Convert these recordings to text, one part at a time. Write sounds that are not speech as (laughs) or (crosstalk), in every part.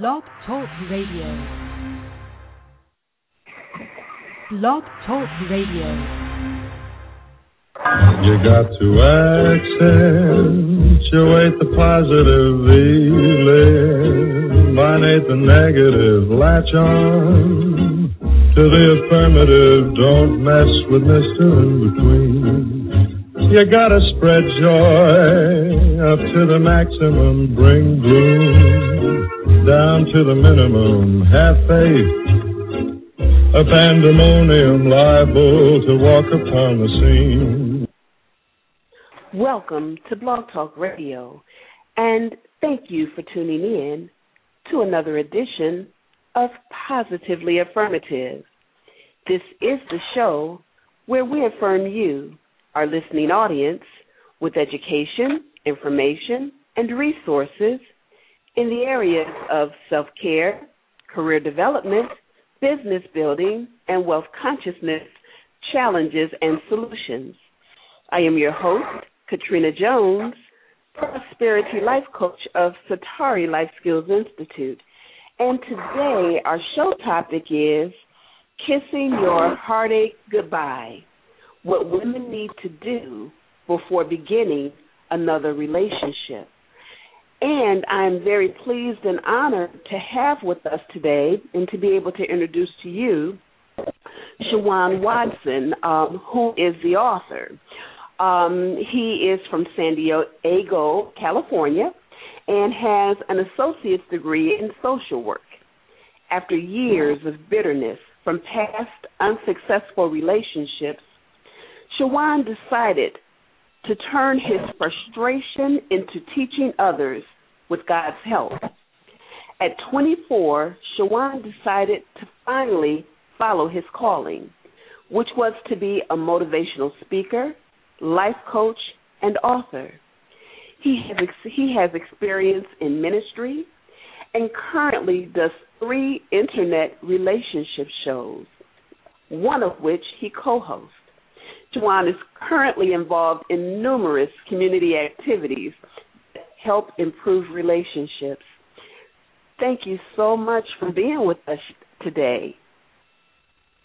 Blog Talk Radio. Blog Talk Radio. You got to accentuate the positive feeling. Minate the negative. Latch on to the affirmative. Don't mess with Mr. In Between. You gotta spread joy up to the maximum. Bring gloom down to the minimum. Have faith. A pandemonium liable to walk upon the scene. Welcome to Blog Talk Radio, and thank you for tuning in to another edition of Positively Affirmative. This is the show where we affirm you, our listening audience, with education, information, and resources in the areas of self care, career development, business building, and wealth consciousness challenges and solutions. I am your host, Katrina Jones, Prosperity Life Coach of Satari Life Skills Institute. And today our show topic is Kissing Your Heartache Goodbye What Women Need to Do Before Beginning Another Relationship. And I'm very pleased and honored to have with us today and to be able to introduce to you Shawon Watson, um, who is the author. Um, he is from San Diego, California, and has an associate's degree in social work. After years of bitterness from past unsuccessful relationships, Shawon decided to turn his frustration into teaching others with God's help. At 24, Shawon decided to finally follow his calling, which was to be a motivational speaker, life coach, and author. He has, he has experience in ministry and currently does three internet relationship shows, one of which he co hosts. Shawon is currently involved in numerous community activities that help improve relationships. Thank you so much for being with us today.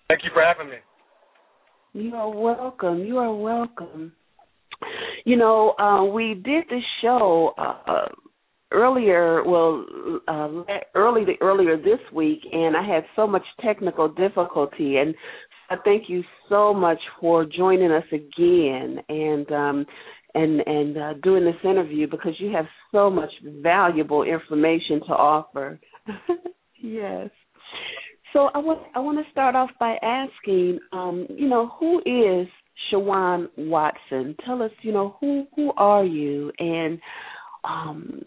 Thank you for having me. You are welcome. You are welcome. You know, uh, we did this show uh, earlier, well, uh, early earlier this week, and I had so much technical difficulty, and I thank you so much for joining us again and um, and and uh, doing this interview because you have so much valuable information to offer. (laughs) yes. So I want I want to start off by asking, um, you know, who is Shawon Watson? Tell us, you know, who who are you, and um,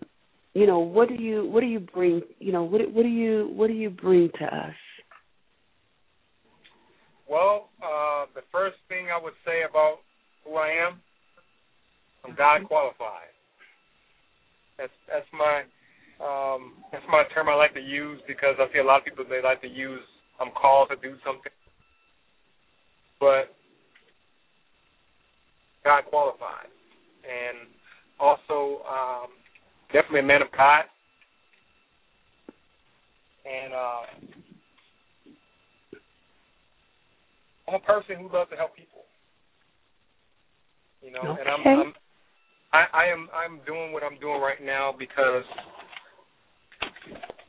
you know, what do you what do you bring? You know, what what do you what do you bring to us? Well, uh, the first thing I would say about who I am, I'm God qualified. That's that's my um, that's my term I like to use because I see a lot of people they like to use I'm called to do something, but God qualified, and also um, definitely a man of God, and uh, I'm a person who loves to help people. You know, okay. and I'm, I'm I, I am I'm doing what I'm doing right now because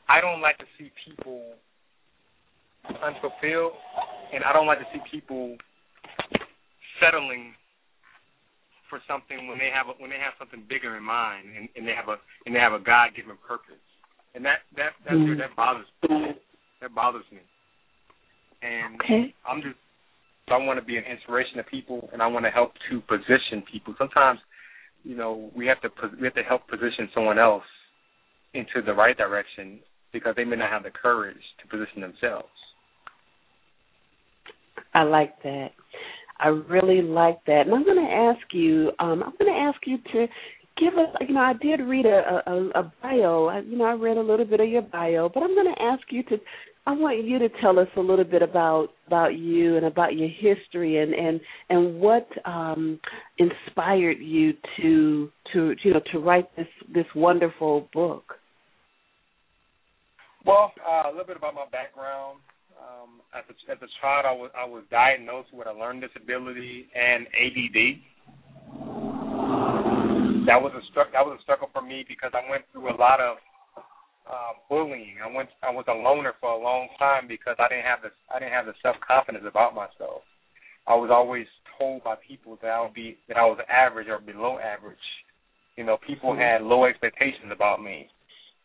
I don't like to see people unfulfilled, and I don't like to see people settling for something when they have a, when they have something bigger in mind and, and they have a and they have a God given purpose, and that that that mm. that bothers me. That bothers me, and okay. I'm just I want to be an inspiration to people, and I want to help to position people. Sometimes, you know, we have to we have to help position someone else into the right direction because they may not have the courage to position themselves. I like that. I really like that. And I'm going to ask you, um, I'm going to ask you to give us, you know, I did read a, a, a bio. I, you know, I read a little bit of your bio, but I'm going to ask you to, I want you to tell us a little bit about about you and about your history and and and what um, inspired you to to you know to write this this wonderful book. Well, uh, a little bit about my background. Um, as a as a child, I was I was diagnosed with a learning disability and ADD. That was a stru- that was a struggle for me because I went through a lot of uh, bullying. I went I was a loner for a long time because I didn't have the I didn't have the self confidence about myself. I was always told by people that I would be that I was average or below average. You know, people Mhm. had low expectations about me.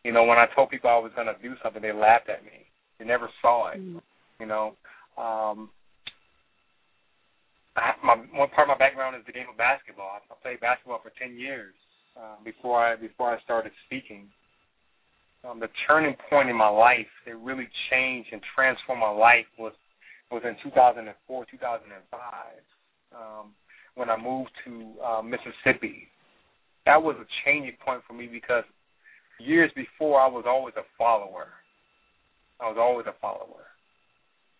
You know, when I told people I was going to do something, they laughed at me. They never saw it. Mhm. You know, um, I, my one part of my background is the game of basketball. I, I played basketball for ten years uh, before I before I started speaking. Um, the turning point in my life that really changed and transformed my life was was in 2004, 2005, um, when I moved to uh, Mississippi. That was a changing point for me because years before I was always a follower. I was always a follower,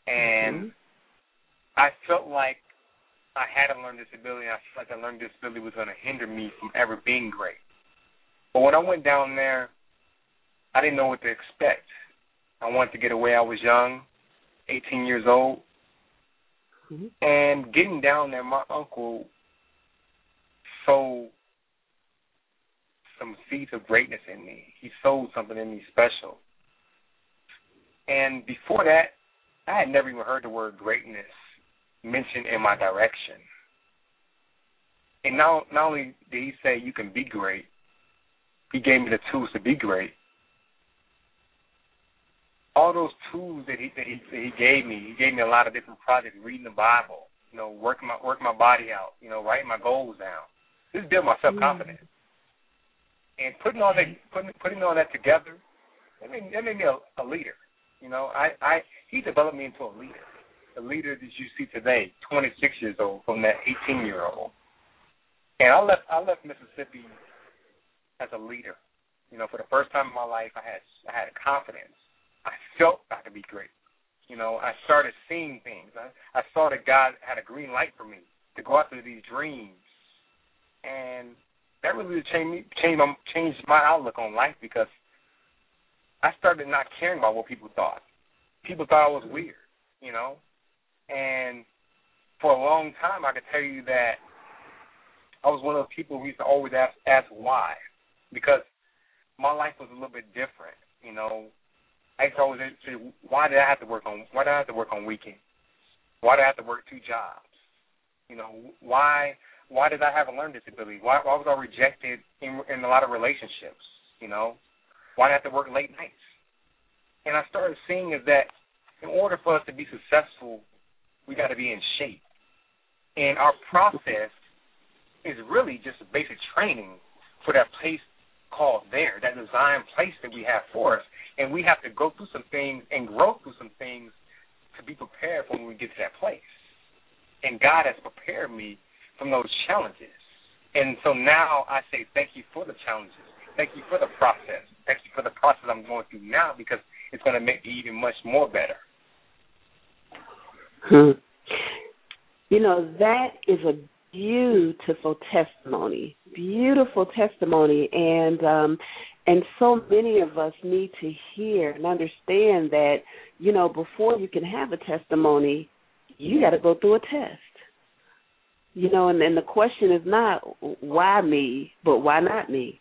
and Mhm. I felt like I had a learning disability. And I felt like a learning disability was going to hinder me from ever being great. But when I went down there, I didn't know what to expect. I wanted to get away. I was young, 18 years old, Mhm. and getting down there, my uncle sold some seeds of greatness in me. He sowed something in me special. And before that, I had never even heard the word greatness mentioned in my direction. And not, not only did he say you can be great, he gave me the tools to be great. All those tools that he that he, that he gave me, he gave me a lot of different projects, reading the Bible, you know, working my working my body out, you know, writing my goals down. This built my self confidence. Mm-hmm. And putting all that putting putting all that together, that made, that made me a, a leader. You know, I, I he developed me into a leader. The leader that you see today, 26 years old, from that 18 year old. And I left I left Mississippi as a leader. You know, for the first time in my life, I had I had confidence. I felt I could be great. You know, I started seeing things. I, I saw that God had a green light for me to go after these dreams, and that really changed me, changed my, changed my outlook on life because I started not caring about what people thought. People thought I was mm-hmm. weird, you know, and for a long time, I could tell you that I was one of those people who used to always ask ask why, because my life was a little bit different, you know. I used to always say, why did I have to work on why did I have to work on weekends? Why did I have to work two jobs? You know, why why did I have a learning disability? Why why was I rejected in in a lot of relationships? You know, why did I have to work late nights? And I started seeing is that in order for us to be successful, we got to be in shape, and our process is really just basic training for that place called there, that design place that we have for us. And we have to go through some things and grow through some things to be prepared for when we get to that place. And God has prepared me from those challenges. And so now I say thank you for the challenges. Thank you for the process. Thank you for the process I'm going through now because it's going to make me even much more better. Hmm. You know, that is a beautiful testimony. Beautiful testimony and um and so many of us need to hear and understand that, you know, before you can have a testimony, you got to go through a test. You know, and, and the question is not why me, but why not me?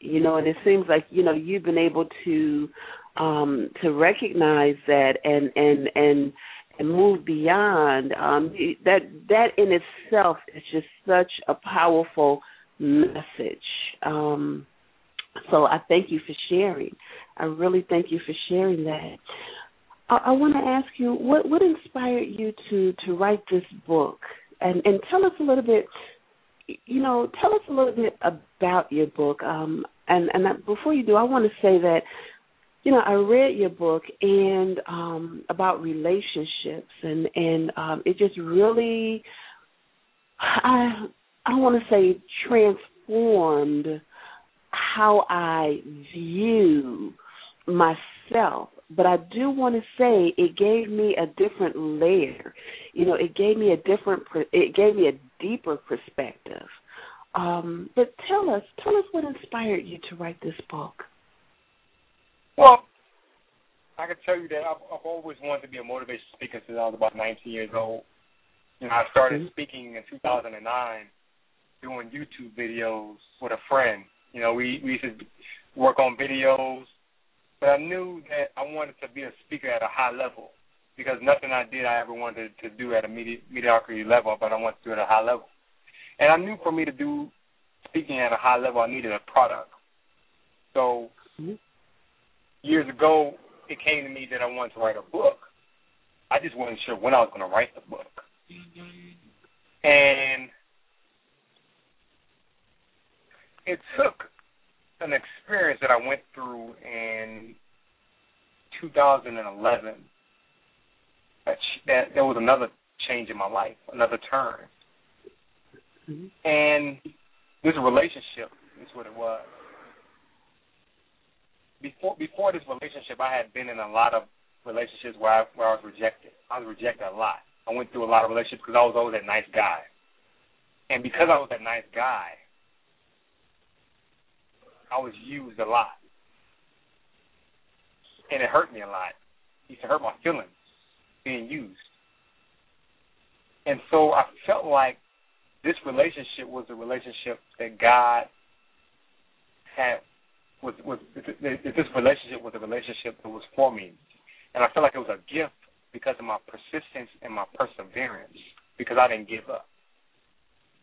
You know, and it seems like, you know, you've been able to um to recognize that and and and and move beyond um that that in itself is just such a powerful message. Um so i thank you for sharing. I really thank you for sharing that. I, I want to ask you what what inspired you to to write this book? And and tell us a little bit you know tell us a little bit about your book. Um and and before you do i want to say that you know, I read your book and um about relationships and and um it just really I I want to say transformed how I view myself. But I do want to say it gave me a different layer. You know, it gave me a different it gave me a deeper perspective. Um, but tell us, tell us what inspired you to write this book. Well, I can tell you that I've, I've always wanted to be a motivational speaker since I was about 19 years old. You know, I started mm-hmm. speaking in 2009, doing YouTube videos with a friend. You know, we we used to work on videos, but I knew that I wanted to be a speaker at a high level because nothing I did I ever wanted to do at a medi- mediocrity level, but I wanted to do it at a high level. And I knew for me to do speaking at a high level, I needed a product. So mm-hmm. Years ago, it came to me that I wanted to write a book. I just wasn't sure when I was going to write the book. And it took an experience that I went through in 2011 that, that there was another change in my life, another turn. Mm-hmm. And this relationship is what it was. Before before this relationship, I had been in a lot of relationships where I, where I was rejected. I was rejected a lot. I went through a lot of relationships because I was always that nice guy, and because I was that nice guy, I was used a lot, and it hurt me a lot. It used to hurt my feelings being used, and so I felt like this relationship was a relationship that God had was was this relationship was a relationship that was for me, and I felt like it was a gift because of my persistence and my perseverance because I didn't give up.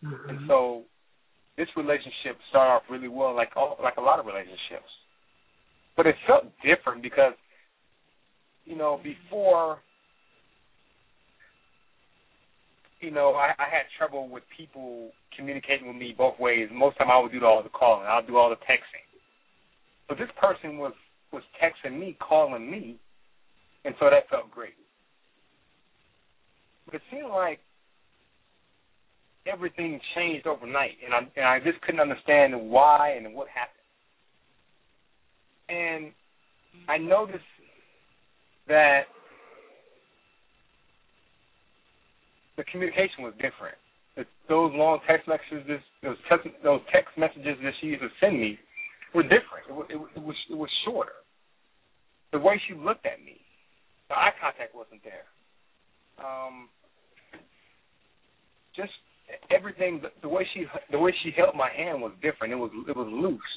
Mm-hmm. And so this relationship started off really well, like all, like a lot of relationships. But it felt different because, you know, before, you know, I, I had trouble with people communicating with me both ways. Most of the time, I would do all the calling, I'll do all the texting. But this person was was texting me, calling me, and so that felt great. But it seemed like everything changed overnight, and I and I just couldn't understand why and what happened. And I noticed that the communication was different. That those long text messages, those text messages that she used to send me, were different. It, it, it was it was shorter. The way she looked at me, the eye contact wasn't there. Um, just everything the way she the way she held my hand was different. It was it was loose.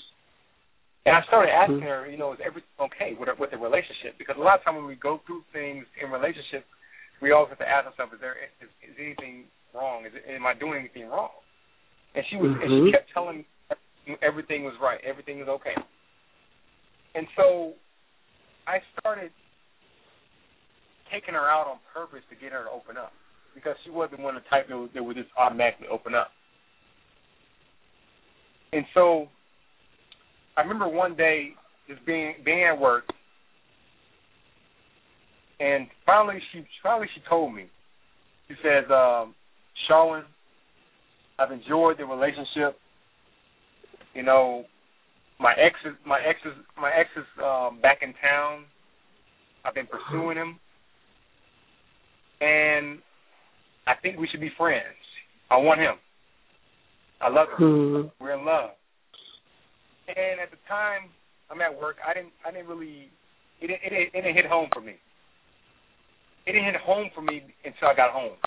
And I started asking her, you know, is everything okay with with the relationship? Because a lot of times when we go through things in relationships, we always have to ask ourselves, is there is, is anything wrong? Is am I doing anything wrong? And she was, mm-hmm. and she mm-hmm. kept telling me everything was right, everything was okay. And so I started taking her out on purpose to get her to open up because she wasn't one of the type that would, just automatically open up. And so I remember one day just being being at work, and finally she finally she told me. She says, um, "Sharwin, I've enjoyed the relationship. You know, my ex is my ex is my ex is um, back in town. I've been pursuing him, and I think we should be friends. I want him. I love him. Mm-hmm. We're in love. And at the time I'm at work, I didn't I didn't really it didn't, it didn't, it didn't hit home for me. It didn't hit home for me until I got home.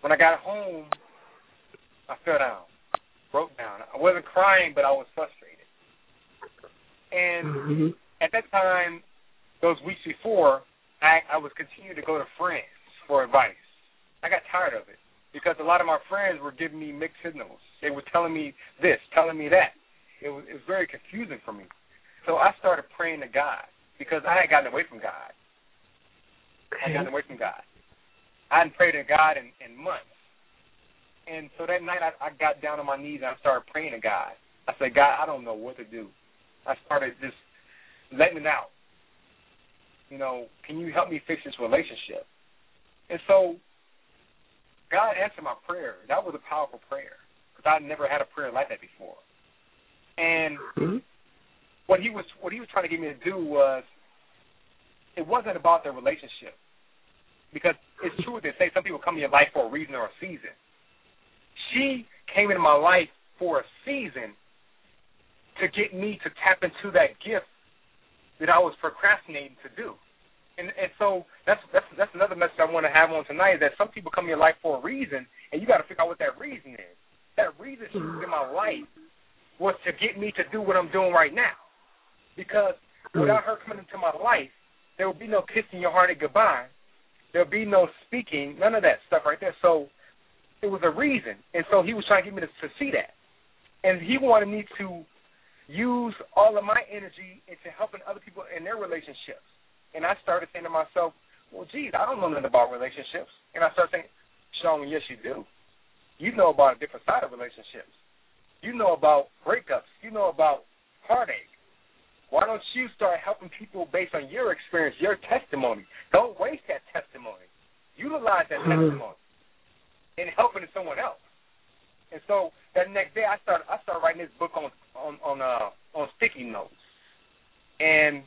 When I got home, I fell down, broke down. I wasn't crying, but I was frustrated. And mm-hmm. at that time, those weeks before, I I was continuing to go to friends for advice. I got tired of it because a lot of my friends were giving me mixed signals. They were telling me this, telling me that. It was it was very confusing for me. So I started praying to God because I had gotten away from God. I had gotten away from God. I hadn't prayed to God in, in months. And so that night I, I got down on my knees and I started praying to God. I said, God, I don't know what to do. I started just letting it out. You know, can you help me fix this relationship? And so God answered my prayer. That was a powerful prayer because I never had a prayer like that before. And mm-hmm. what he was what he was trying to get me to do was it wasn't about the relationship because it's true what they say some people come in your life for a reason or a season. She came into my life for a season to get me to tap into that gift that I was procrastinating to do. And and so that's that's that's another message I want to have on tonight is that some people come in your life for a reason, and you got to figure out what that reason is. That reason she was in my life was to get me to do what I'm doing right now. Because without her coming into my life, there would be no kissing your heartache goodbye. There would be no speaking, none of that stuff right there. So it was a reason, and so he was trying to get me to, to see that, and he wanted me to use all of my energy into helping other people in their relationships. And I started saying to myself, well, geez, I don't know nothing about relationships. And I started saying, Sean, yes, you do. You know about a different side of relationships. You know about breakups. You know about heartache. Why don't you start helping people based on your experience, your testimony? Don't waste that testimony. Utilize that mm-hmm. testimony in helping someone else. And so that next day, I started I started writing this book on on on uh, on sticky notes, and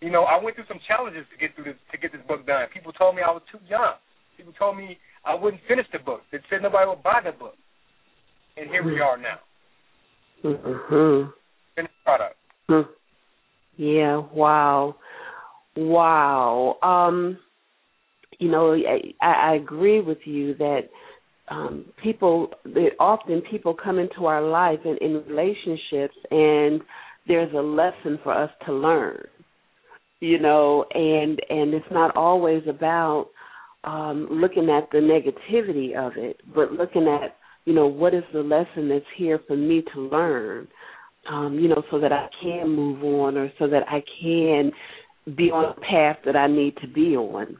you know I went through some challenges to get through this to get this book done. People told me I was too young. People told me I wouldn't finish the book. They said nobody would buy the book, and here we are now. Mm-hmm. Finished product. Hmm. Yeah. Wow. Wow. Um, you know, I, I agree with you that um, people that often people come into our life and in relationships and there's a lesson for us to learn you know and and it's not always about um looking at the negativity of it but looking at you know what is the lesson that's here for me to learn um you know so that I can move on or so that I can be on the path that I need to be on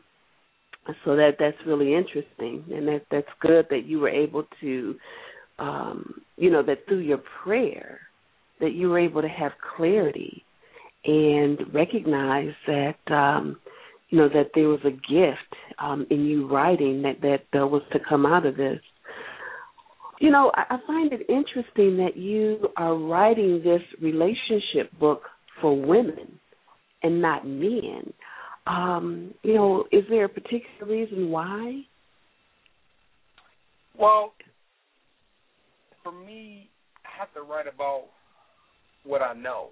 so that that's really interesting. And that that's good that you were able to um you know that through your prayer that you were able to have clarity and recognize that um you know that there was a gift um in you writing that that uh, was to come out of this. You know I, I find it interesting that you are writing this relationship book for women and not men um, you know, is there a particular reason why? Well, for me, I have to write about what I know.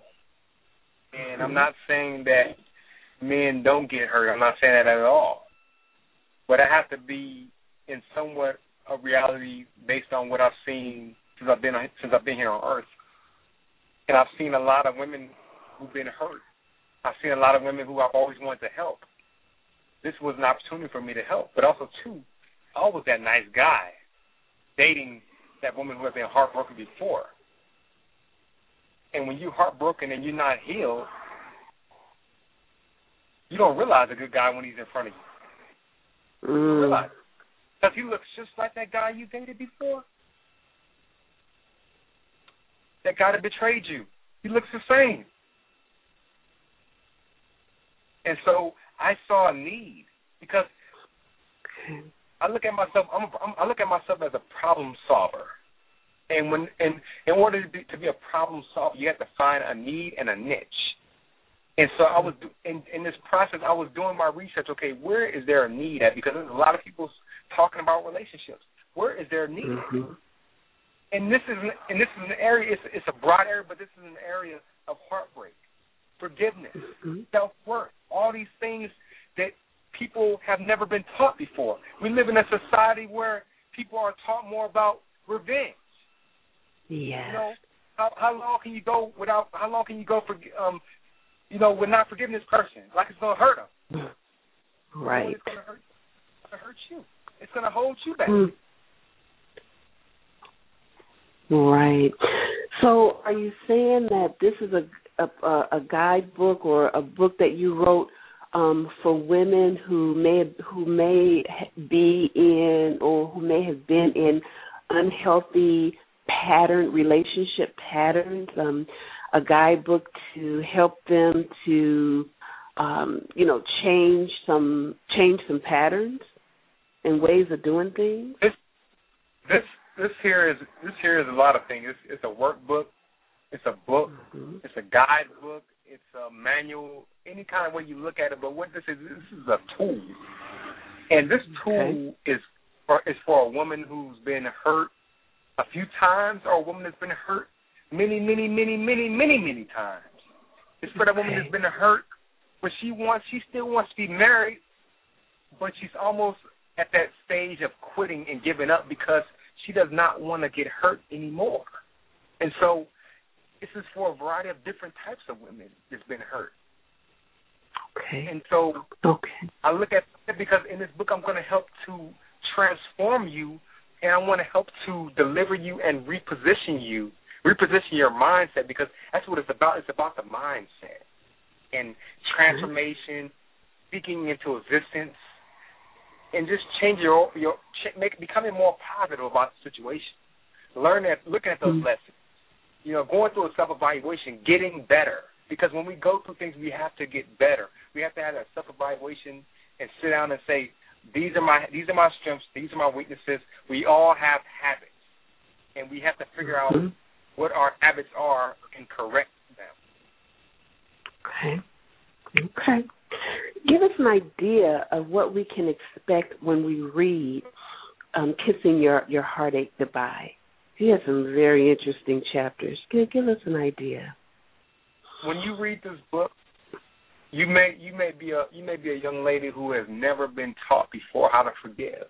And I'm not saying that men don't get hurt. I'm not saying that at all. But I have to be in somewhat of a reality based on what I've seen since I've been since I've been here on Earth. And I've seen a lot of women who've been hurt I've seen a lot of women who I've always wanted to help. This was an opportunity for me to help, but also too, I was that nice guy dating that woman who had been heartbroken before. And when you're heartbroken and you're not healed, you don't realize a good guy when he's in front of you. Mm. You realize because he looks just like that guy you dated before. That guy that betrayed you. He looks the same. And so I saw a need because I look at myself. I'm, I'm, I look at myself as a problem solver, and when and in order to be, to be a problem solver, you have to find a need and a niche. And so I was in in this process. I was doing my research. Okay, where is there a need at? Because there's a lot of people talking about relationships. Where is there a need? Mm-hmm. And this is and this is an area. It's it's a broad area, but this is an area of heartbreak forgiveness, mm-hmm. self worth, all these things that people have never been taught before. We live in a society where people are taught more about revenge. Yes. You know, how, how long can you go without? How long can you go for? Um, you know, with not forgiving this person, like it's gonna hurt them. Right. You know, it's gonna hurt. It's gonna hurt you. It's gonna hold you back. Mm. Right. So, are you saying that this is a a, a guidebook or a book that you wrote um, for women who may who may be in or who may have been in unhealthy pattern relationship patterns um, a guidebook to help them to um, you know change some change some patterns and ways of doing things. This this this here is this here is a lot of things. It's, it's a workbook it's a book. Mm-hmm. It's a guidebook. It's a manual. Any kind of way you look at it. But what this is, this is a tool, and this tool okay. is for is for a woman who's been hurt a few times, or a woman that's been hurt many, many, many, many, many, many times. It's for that woman that's been hurt, but she wants, she still wants to be married, but she's almost at that stage of quitting and giving up because she does not want to get hurt anymore. And so, this is for a variety of different types of women that's been hurt. Okay. And so, Okay. I look at it because in this book I'm going to help to transform you and I want to help to deliver you and reposition you, reposition your mindset because that's what it's about. It's about the mindset and transformation, speaking into existence, and just change your your make becoming more positive about the situation. Learn that, looking at those Mhm. lessons, you know, going through a self evaluation, getting better. Because when we go through things, we have to get better. We have to have that self evaluation and sit down and say, these are my these are my strengths, these are my weaknesses. We all have habits, and we have to figure out Mhm. what our habits are and correct them. Okay. Okay. Give us an idea of what we can expect when we read um, "Kissing Your Your Heartache Goodbye." He has some very interesting chapters. Give, give us an idea. When you read this book, you may you may be a you may be a young lady who has never been taught before how to forgive.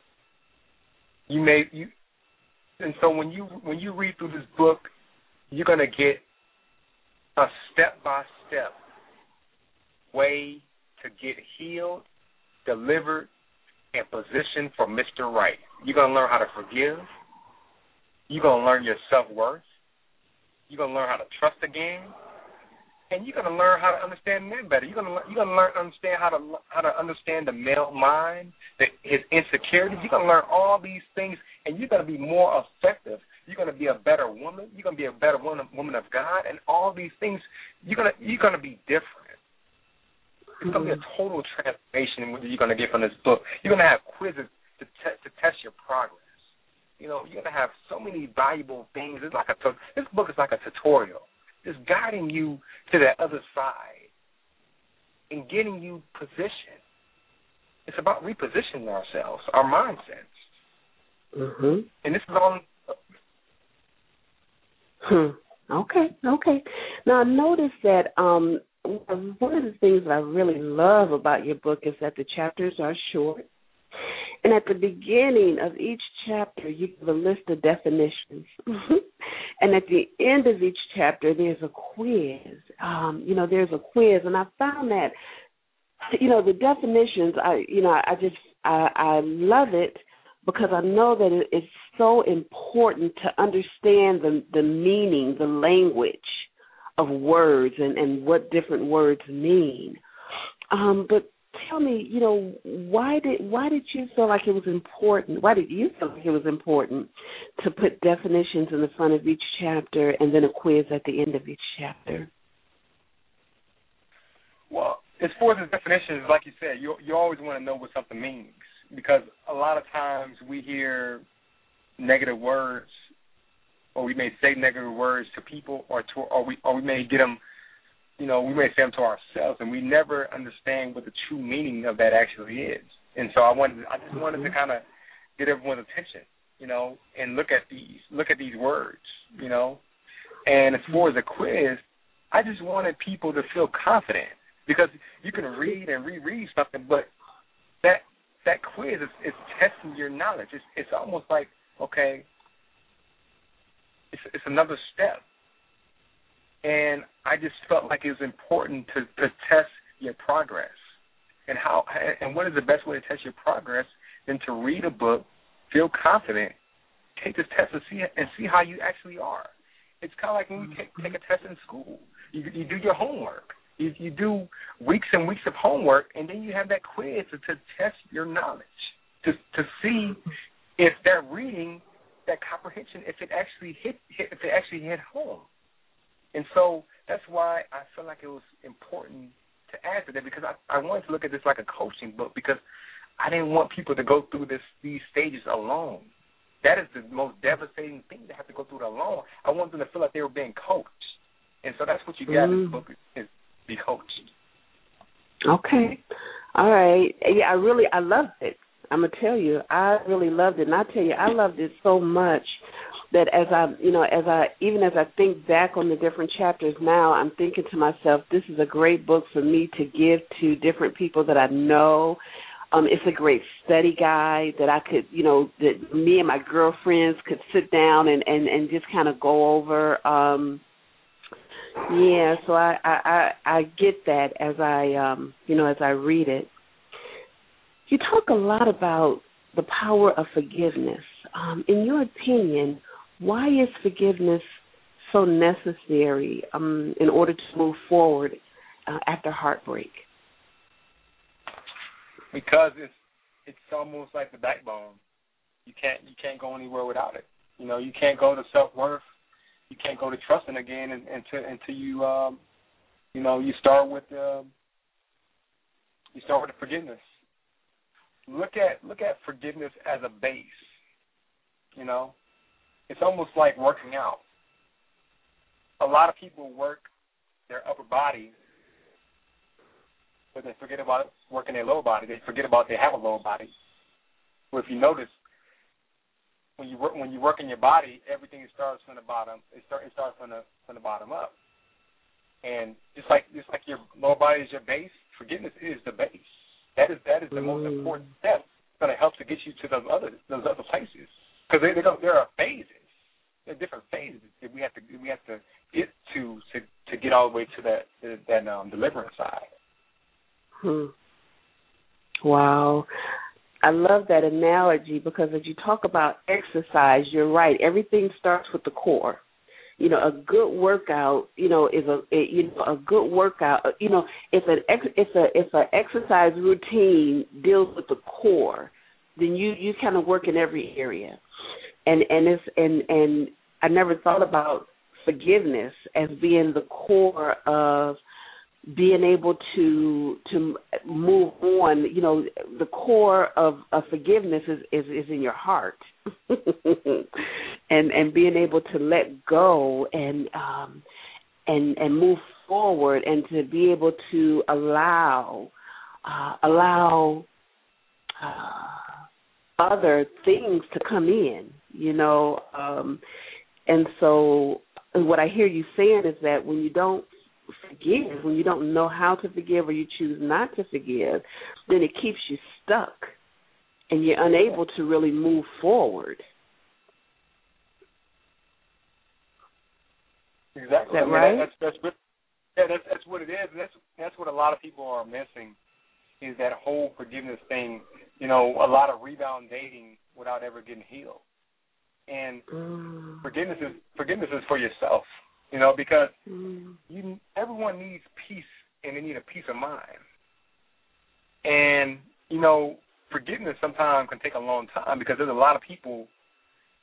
You may you, and so when you when you read through this book, you're gonna get a step by step way to get healed, delivered, and positioned for Mr. Right. You're gonna learn how to forgive. You're gonna learn your self worth. You're gonna learn how to trust again, and you're gonna learn how to understand men better. You're gonna you're gonna learn understand how to how to understand the male mind, the, his insecurities. You're gonna learn all these things, and you're gonna be more effective. You're gonna be a better woman. You're gonna be a better woman, woman of God, and all these things. You're gonna you're gonna be different. It's gonna be a total transformation what you're gonna get from this book. You're gonna have quizzes to te- to test your progress. You know, you're gonna have so many valuable things. It's like a this book is like a tutorial. It's guiding you to that other side and getting you positioned. It's about repositioning ourselves, our mindsets, Mm-hmm. and this is all. Hmm. Okay, okay. Now I noticed that um one of the things that I really love about your book is that the chapters are short. And at the beginning of each chapter you give a list of definitions. (laughs) and at the end of each chapter there's a quiz. Um, you know, there's a quiz and I found that you know, the definitions I you know, I just I, I love it because I know that it, it's so important to understand the the meaning, the language of words and and what different words mean. Um, but tell me, you know, why did why did you feel like it was important? Why did you feel like it was important to put definitions in the front of each chapter and then a quiz at the end of each chapter? Well, as far as the definitions, like you said, you you always want to know what something means because a lot of times we hear negative words, or we may say negative words to people, or to or we or we may get them, you know, we may say them to ourselves, and we never understand what the true meaning of that actually is. And so I wanted, I just wanted to mm-hmm. kind of get everyone's attention, you know, and look at these look at these words, you know. And as far as a quiz, I just wanted people to feel confident because you can read and reread something, but that that quiz is, is testing your knowledge. It's it's almost like okay, it's it's another step, and I just felt like it was important to to test your progress, and how and what is the best way to test your progress than to read a book, feel confident, take this test and see and see how you actually are. It's kind of like when we take take a mm-hmm. test in school. You you do your homework. You you do weeks and weeks of homework, and then you have that quiz to, to test your knowledge to to see if that reading, that comprehension, if it actually hit, hit if it actually hit home. And so that's why I felt like it was important to add to that because I I wanted to look at this like a coaching book because I didn't want people to go through this these stages alone. That is the most devastating thing to have to go through it alone. I want them to feel like they were being coached, and so that's what you got in Mm. this book is be coached. Okay. All right. Yeah, I really I loved it. I'm gonna tell you, I really loved it, and I tell you, I loved it so much that as I, you know, as I even as I think back on the different chapters now, I'm thinking to myself, this is a great book for me to give to different people that I know. Um, it's a great study guide that I could, you know, that me and my girlfriends could sit down and and and just kind of go over. Um, yeah, so I, I I I get that as I um you know as I read it. You talk a lot about the power of forgiveness. Um, in your opinion, why is forgiveness so necessary um, in order to move forward uh, after heartbreak? Because it's it's almost like the backbone. You can't you can't go anywhere without it. You know, you can't go to self worth. You can't go to trusting again until until you um, you know you start with um, you start with the forgiveness. Look at look at forgiveness as a base. You know, it's almost like working out. A lot of people work their upper body, but they forget about working their lower body. They forget about they have a lower body. Well, if you notice, when you work when you work in your body, everything starts from the bottom. It start it starts from the from the bottom up. And just like just like your lower body is your base, forgiveness is the base. That is that is the most mm. important step. It's going to help to get you to those other those other places because they, they there are phases. There are different phases that we have to we have to get to to to get all the way to that that um, deliverance side. Hmm. Wow. I love that analogy because as you talk about exercise, you're right. Everything starts with the core. You know, a good workout, you know, is a, a you know a good workout. You know, if an ex, if a if an exercise routine deals with the core, then you you kind of work in every area. And and it's and and I never thought about forgiveness as being the core of being able to to move on. You know the core of, of forgiveness is, is is in your heart. (laughs) And and being able to let go and um and and move forward and to be able to allow uh allow uh other things to come in you know um and so what i hear you saying is that when you don't forgive when you don't know how to forgive or you choose not to forgive then it keeps you stuck and you're unable to really move forward. Exactly. Is that I mean, right? that's that's what yeah that's that's what it is. That's that's what a lot of people are missing is that whole forgiveness thing you know a lot of rebound dating without ever getting healed and mm. forgiveness is forgiveness is for yourself, you know, because mm. you everyone needs peace and they need a peace of mind. And you know, forgiveness sometimes can take a long time because there's a lot of people.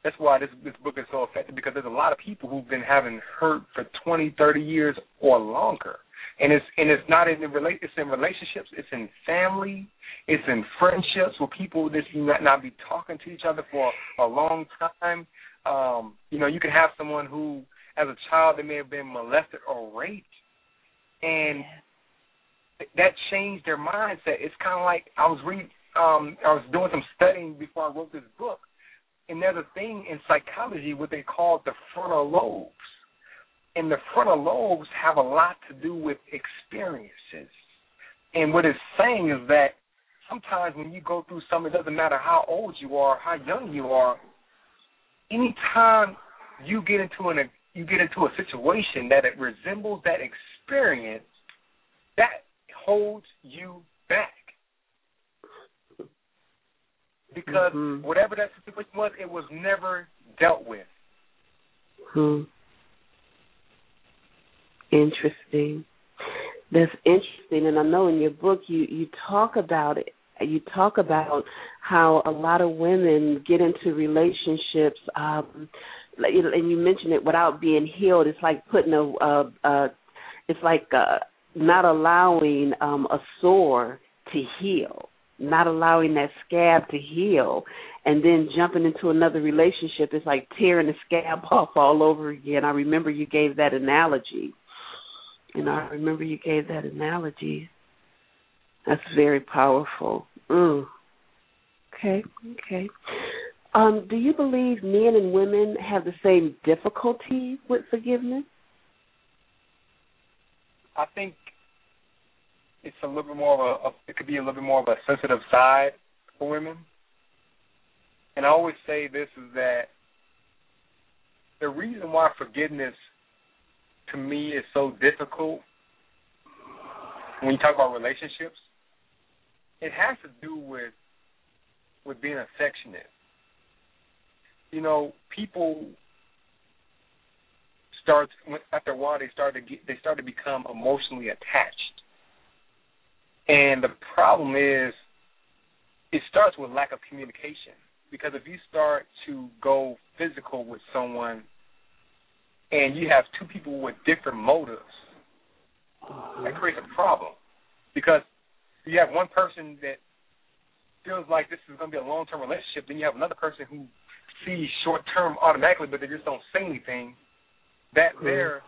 That's why this this book is so effective because there's a lot of people who've been having hurt for 20, 30 years or longer, and it's and it's not in the relate. It's in relationships. It's in family. It's in friendships with people that you might not be talking to each other for a long time. Um, you know, you can have someone who, as a child, they may have been molested or raped, and that changed their mindset. It's kind of like I was reading. Um, I was doing some studying before I wrote this book, and there's a thing in psychology what they call the frontal lobes and the frontal lobes have a lot to do with experiences. And what it's saying is that sometimes when you go through something, it doesn't matter how old you are, how young you are. Anytime you get into an you get into a situation that it resembles that experience, that holds you back. Because mm-hmm. whatever that situation was, it was never dealt with. Hmm. Interesting. That's interesting, and I know in your book you you talk about it. You talk about how a lot of women get into relationships, um, and you mentioned it without being healed. It's like putting a, a, a it's like uh, not allowing um, a sore to heal, not allowing that scab to heal, and then jumping into another relationship is like tearing the scab (laughs) off all over again. I remember you gave that analogy. And I remember you gave that analogy. That's very powerful. Mm. Okay, okay. Um, do you believe men and women have the same difficulty with forgiveness? I think it's a little bit more of a, it could be a little bit more of a sensitive side for women. And I always say this is that the reason why forgiveness to me is so difficult when you talk about relationships, it has to do with with being affectionate. You know, people start after a while they start to get, they start to become emotionally attached, and the problem is it starts with lack of communication. Because if you start to go physical with someone, and you have two people with different motives, that creates a problem. Because you have one person that feels like this is going to be a long term relationship, then you have another person who sees short term automatically, but they just don't say anything. That mm-hmm. there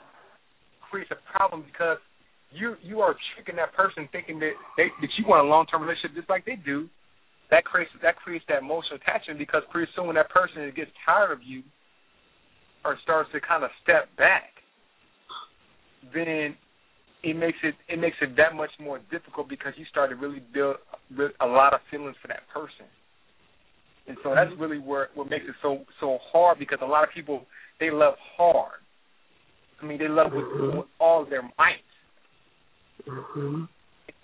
creates a problem because you you are tricking that person thinking that they that you want a long term relationship just like they do. That creates that creates that emotional attachment because pretty soon when that person gets tired of you or starts to kind of step back, then it makes it it makes it that much more difficult because you start to really build a lot of feelings for that person, and so that's really where what makes it so so hard because a lot of people they love hard. I mean, they love with, mm-hmm. with all their might. Mm-hmm.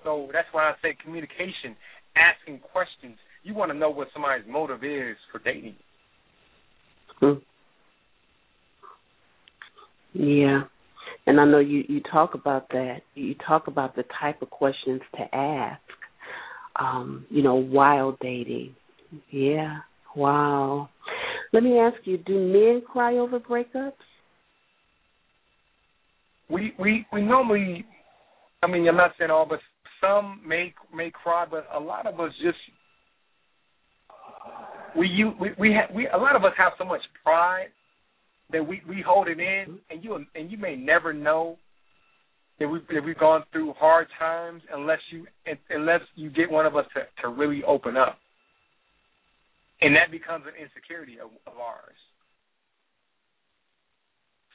So that's why I say communication, asking questions. You want to know what somebody's motive is for dating. Mm-hmm. Yeah. And I know you you talk about that. You talk about the type of questions to ask. Um, you know, while dating. Yeah. Wow. Let me ask you, do men cry over breakups? We we we normally I mean, I'm not saying all but some may may cry, but a lot of us just we you we we, ha, we a lot of us have so much pride that we we hold it in, and you and you may never know that we that we've gone through hard times unless you unless you get one of us to to really open up, and that becomes an insecurity of, of ours.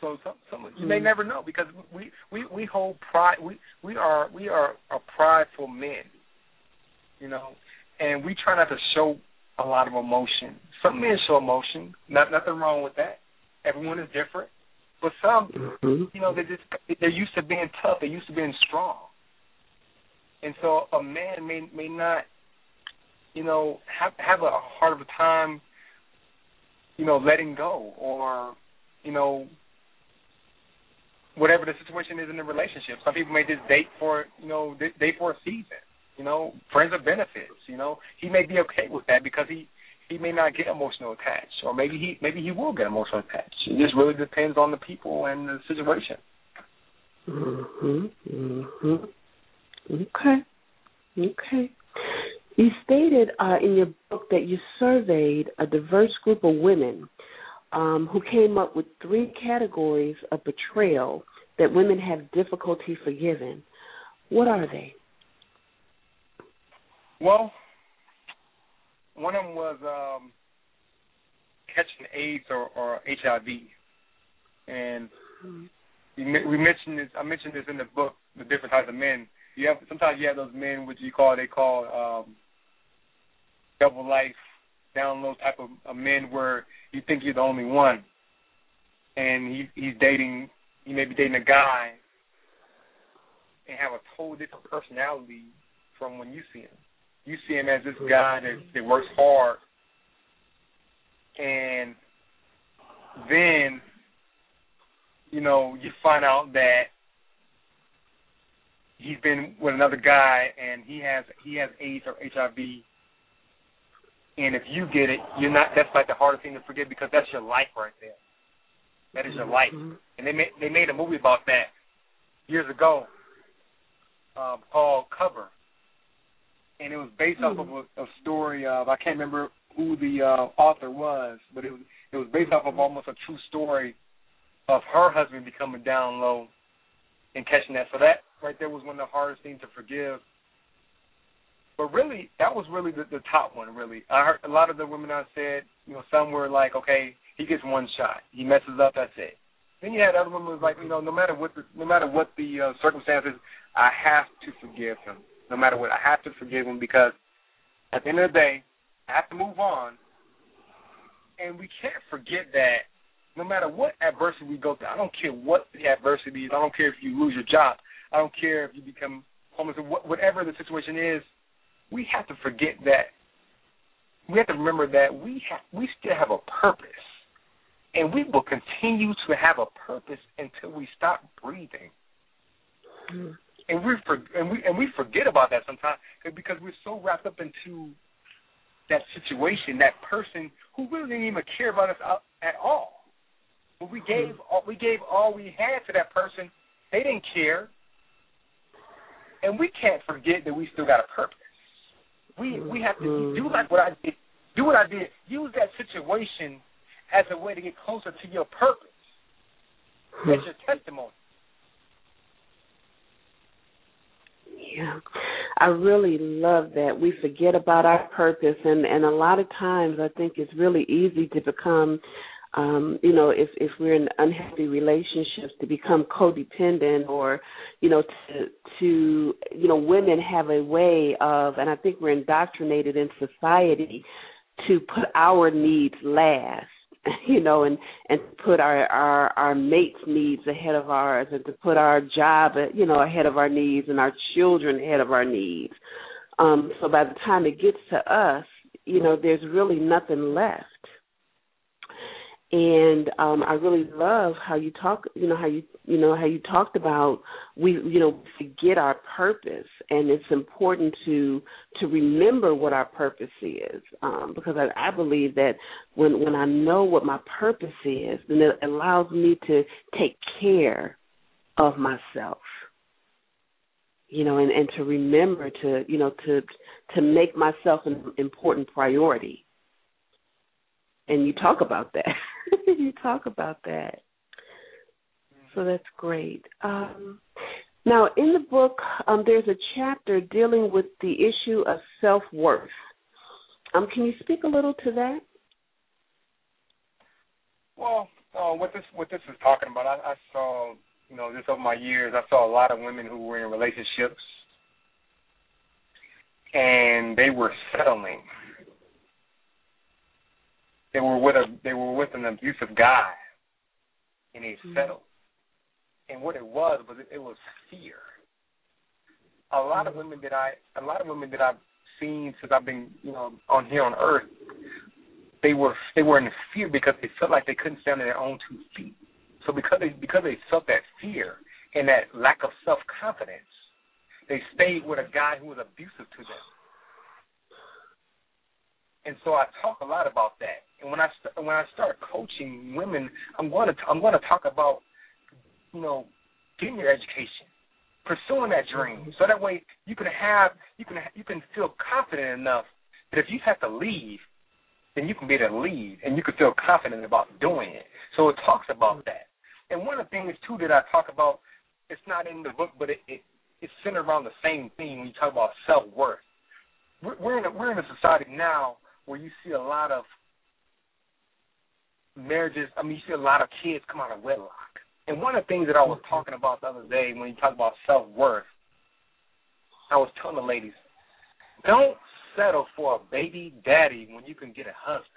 So some, some you may mm-hmm. never know because we we we hold pride. We we are we are a prideful men, you know, and we try not to show a lot of emotion. Some men show emotion. Not nothing wrong with that. Everyone is different, but some, mm-hmm. you know, they just they're used to being tough. They're used to being strong, and so a man may may not, you know, have have a hard of a time, you know, letting go or, you know, whatever the situation is in the relationship. Some people may just date for, you know, date for a season. You know, friends of benefits. You know, he may be okay with that because he he may not get emotional attached, or maybe he maybe he will get emotional attached. It just really depends on the people and the situation. Mhm. Mhm. Okay. Okay. You stated uh, in your book that you surveyed a diverse group of women um, who came up with three categories of betrayal that women have difficulty forgiving. What are they? Well, one of them was um, catching AIDS or, or HIV, and we, we mentioned this. I mentioned this in the book, the different types of men. You have sometimes you have those men which you call they call um, double life down low type of, of men where you think you're the only one, and he he's dating. He may be dating a guy and have a total different personality from when you see him you see him as this guy that, that works hard, and then you know you find out that he's been with another guy and he has he has AIDS or HIV. And if you get it, you're not. That's like the hardest thing to forget because that's your life right there. That is your life. Mm-hmm. And they made they made a movie about that years ago um, called Cover and it was based mm-hmm. off of a, a story of I can't remember who the uh, author was, but it was it was based off of almost a true story of her husband becoming down low and catching that. So that right there was one of the hardest things to forgive. but really, that was really the, the top one. Really, I heard a lot of the women I said, you know, some were like, okay, he gets one shot, he messes up, that's it. Then you had other women was like, you know, no matter what the no matter what the uh, circumstances, I have to forgive him. No matter what, I have to forgive him because at the end of the day, I have to move on. And we can't forget that no matter what adversity we go through, I don't care what the adversity is. I don't care if you lose your job. I don't care if you become homeless or whatever the situation is we have to forget that we have to remember that we have we still have a purpose, and we will continue to have a purpose until we stop breathing. Mm-hmm. And we for, and we and we forget about that sometimes because we're so wrapped up into that situation, that person who really didn't even care about us at all. But we gave mm-hmm. all, we gave all we had to that person. They didn't care, and we can't forget that we still got a purpose. We we have to mm-hmm. do like what I did. Do what I did. Use that situation as a way to get closer to your purpose. That's your testimony. Yeah. I really love that. We forget about our purpose and and a lot of times I think it's really easy to become um, you know, if if we're in unhealthy relationships, to become codependent, or you know, to to you know, women have a way of, and I think we're indoctrinated in society to put our needs last, (laughs) you know, and and put our our our mates' needs ahead of ours, and to put our job, you know, ahead of our needs, and our children ahead of our needs. Um, so by the time it gets to us, you know, there's really nothing left and um I really love how you talk you know how you you know how you talked about we you know forget our purpose. And it's important to to remember what our purpose is um because I, I believe that when when I know what my purpose is then it allows me to take care of myself. You know and and to remember to you know to to make myself an important priority. And you talk about that (laughs) you talk about that. So that's great. Um, now, in the book, um, there's a chapter dealing with the issue of self worth. Um, can you speak a little to that? Well, uh, what this what this is talking about, I, I saw, you know, just over my years, I saw a lot of women who were in relationships, and they were settling they were with a they were with an abusive guy, and they mm-hmm. settled. And what it was was it, it was fear. A lot of women that I a lot of women that I've seen since I've been you know on here on Earth, they were they were in fear because they felt like they couldn't stand on their own two feet. So because they because they felt that fear and that lack of self confidence, they stayed with a guy who was abusive to them. And so I talk a lot about that. And when I st- when I start coaching women, I'm going to t- I'm going to talk about you know getting your education, pursuing that dream, mm-hmm. so that way you can have you can you can feel confident enough that if you have to leave, then you can be able to leave and you can feel confident about doing it. So it talks about mm-hmm. that. And one of the things too that I talk about, it's not in the book, but it, it it's centered around the same thing when you talk about self worth. We're, we're in a, we're in a society now where you see a lot of marriages. I mean, you see a lot of kids come out of wedlock. And one of the things that I was talking about the other day when you talk about self worth, I was telling the ladies, don't settle for a baby daddy when you can get a husband.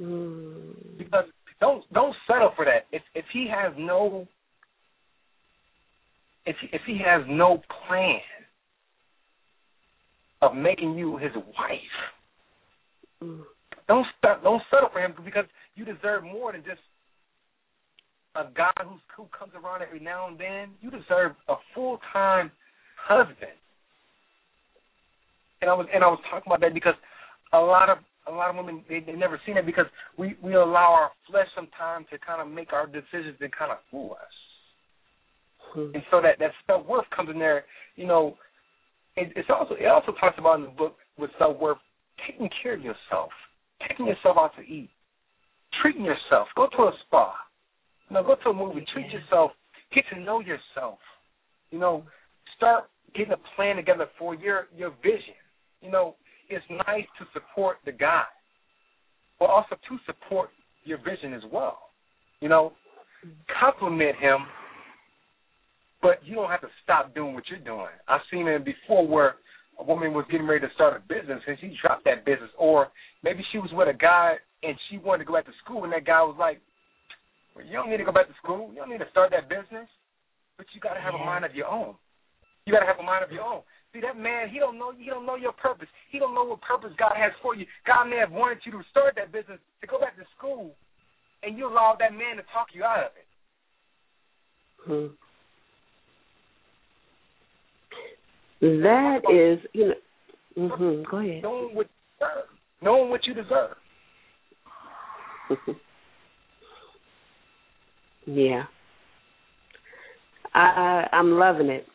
Mm. Because don't don't settle for that. If if he has no if if he has no plan of making you his wife, don't stop, don't settle for him because you deserve more than just a guy who's, who comes around every now and then. You deserve a full time husband. And I was and I was talking about that because a lot of a lot of women they they never seen it because we we allow our flesh sometimes to kind of make our decisions and kind of fool us. Mm-hmm. And so that that self worth comes in there. You know, it, it's also it also talks about in the book with self worth taking care of yourself, taking yourself out to eat, treating yourself. Go to a spa. You know, go to a movie. Treat yourself. Get to know yourself. You know, start getting a plan together for your your vision. You know, it's nice to support the guy, but also to support your vision as well. You know, compliment him, but you don't have to stop doing what you're doing. I've seen it before where a woman was getting ready to start a business and she dropped that business, or maybe she was with a guy and she wanted to go back to school, and that guy was like, well, "You don't need to go back to school. You don't need to start that business, but you got to have yeah. a mind of your own. You got to have a mind of your own." See that man, he don't know he don't know your purpose. He don't know what purpose God has for you. God may have wanted you to start that business to go back to school, and you allowed that man to talk you out of it. Hmm. That is, you know. Mm-hmm. Go ahead. Knowing what you deserve. Knowing what you deserve. (laughs) yeah. I, I I'm loving it.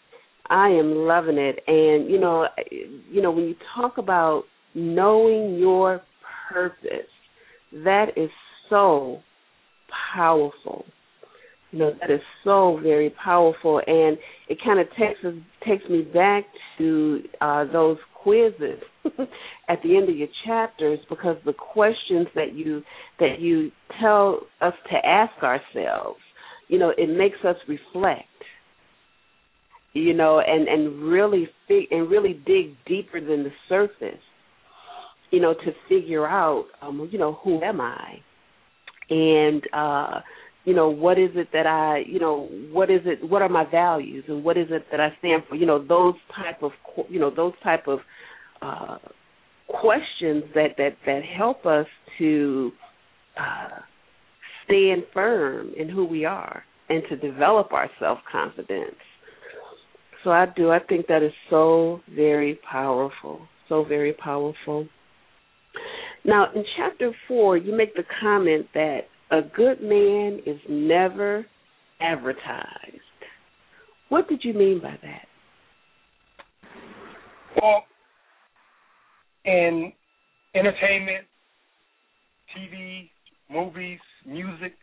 I am loving it, and you know, you know, when you talk about knowing your purpose, that is so powerful. You know, that is so very powerful, and it kind of takes us takes me back to uh, those quizzes (laughs) at the end of your chapters because the questions that you that you tell us to ask ourselves, you know, it makes us reflect. You know, and and really fig- and really dig deeper than the surface. You know, to figure out, um, you know, who am I, and uh you know what is it that i you know what is it what are my values and what is it that i stand for? You know those type of you know those type of uh questions that that that help us to uh stand firm in who we are and to develop our self confidence so i do i think that is so very powerful so very powerful. Now in chapter 4 you make the comment that a good man is never advertised. What did you mean by that? Well, in entertainment, TV, movies, music,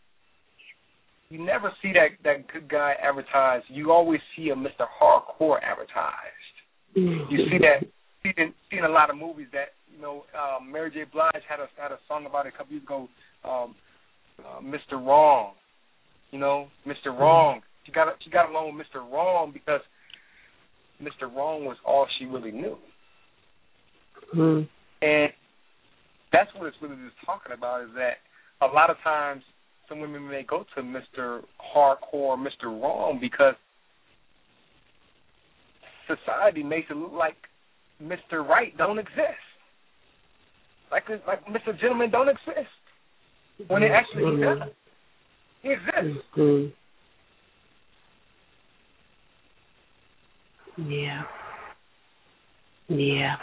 you never see that that good guy advertised. You always see a Mr. Hardcore advertised. Mm-hmm. You see that seen seen a lot of movies that you know. Um, Mary J. Blige had a had a song about it a couple years ago. Um, uh, Mr. Wrong. You know, Mr. Mm-hmm. Wrong. She got she got along with Mr. Wrong because Mr. Wrong was all she really knew. Mm-hmm. And that's what it's really just talking about is that a lot of times some women may go to Mr. Hardcore, Mr. Wrong because society makes it look like Mr. Right don't exist. Like like Mr. Gentleman don't exist when it actually mm-hmm. He exists. Mm-hmm. Yeah. Yeah.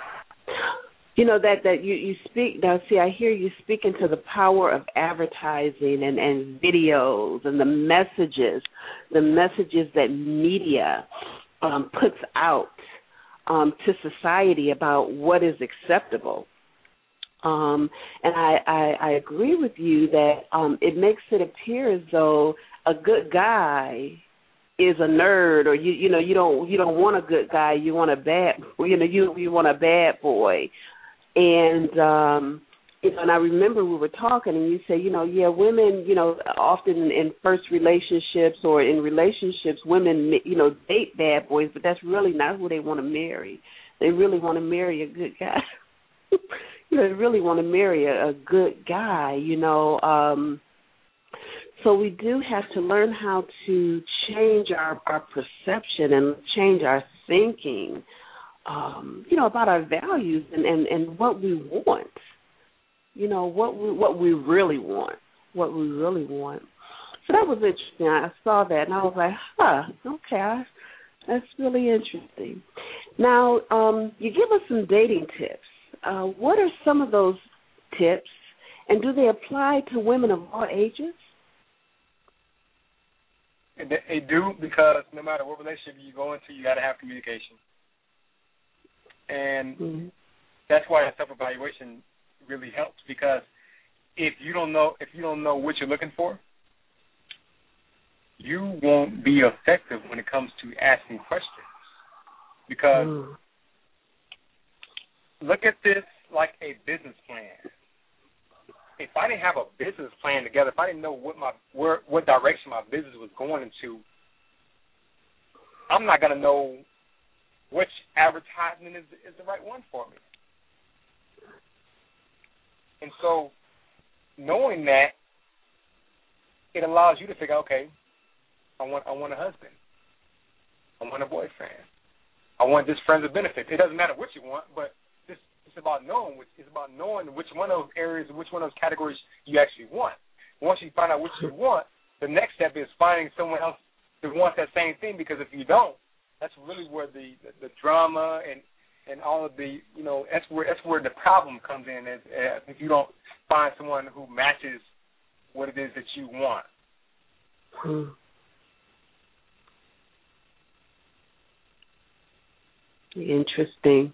You know that that you you speak now. See, I hear you speaking to the power of advertising and and videos and the messages, the messages that media um, puts out um, to society about what is acceptable um, and I, I, I agree with you that um, it makes it appear as though a good guy is a nerd, or you you know you don't you don't want a good guy, you want a bad (laughs) you know you you want a bad boy, and um, you know, and I remember we were talking, and you say, you know, yeah, women, you know, often in first relationships or in relationships, women, you know, date bad boys, but that's really not who they want to marry. They really want to marry a good guy. (laughs) (laughs) you know, really want to marry a, a good guy, you know. Um so we do have to learn how to change our, our perception and change our thinking, um, you know, about our values and, and, and what we want. You know, what we what we really want. What we really want. So that was interesting. I saw that and I was like, huh, okay, that's really interesting. Now, um, you give us some dating tips uh, what are some of those tips, and do they apply to women of all ages? They do because no matter what relationship you go into, you got to have communication, and mm-hmm. that's why self evaluation really helps because if you don't know if you don't know what you're looking for, you won't be effective when it comes to asking questions. because Mm. Look at this like a business plan. If I didn't have a business plan together, if I didn't know what my where what direction my business was going into, I'm not gonna know which advertisement is is the right one for me. And so, knowing that, it allows you to figure, okay, I want I want a husband, I want a boyfriend, I want this friends with benefits. It doesn't matter what you want, but it's about knowing which it's about knowing which one of those areas, which one of those categories you actually want. Once you find out which you want, the next step is finding someone else that wants that same thing. Because if you don't, that's really where the the, the drama and and all of the you know that's where that's where the problem comes in. Is uh, if you don't find someone who matches what it is that you want. Hmm. Interesting.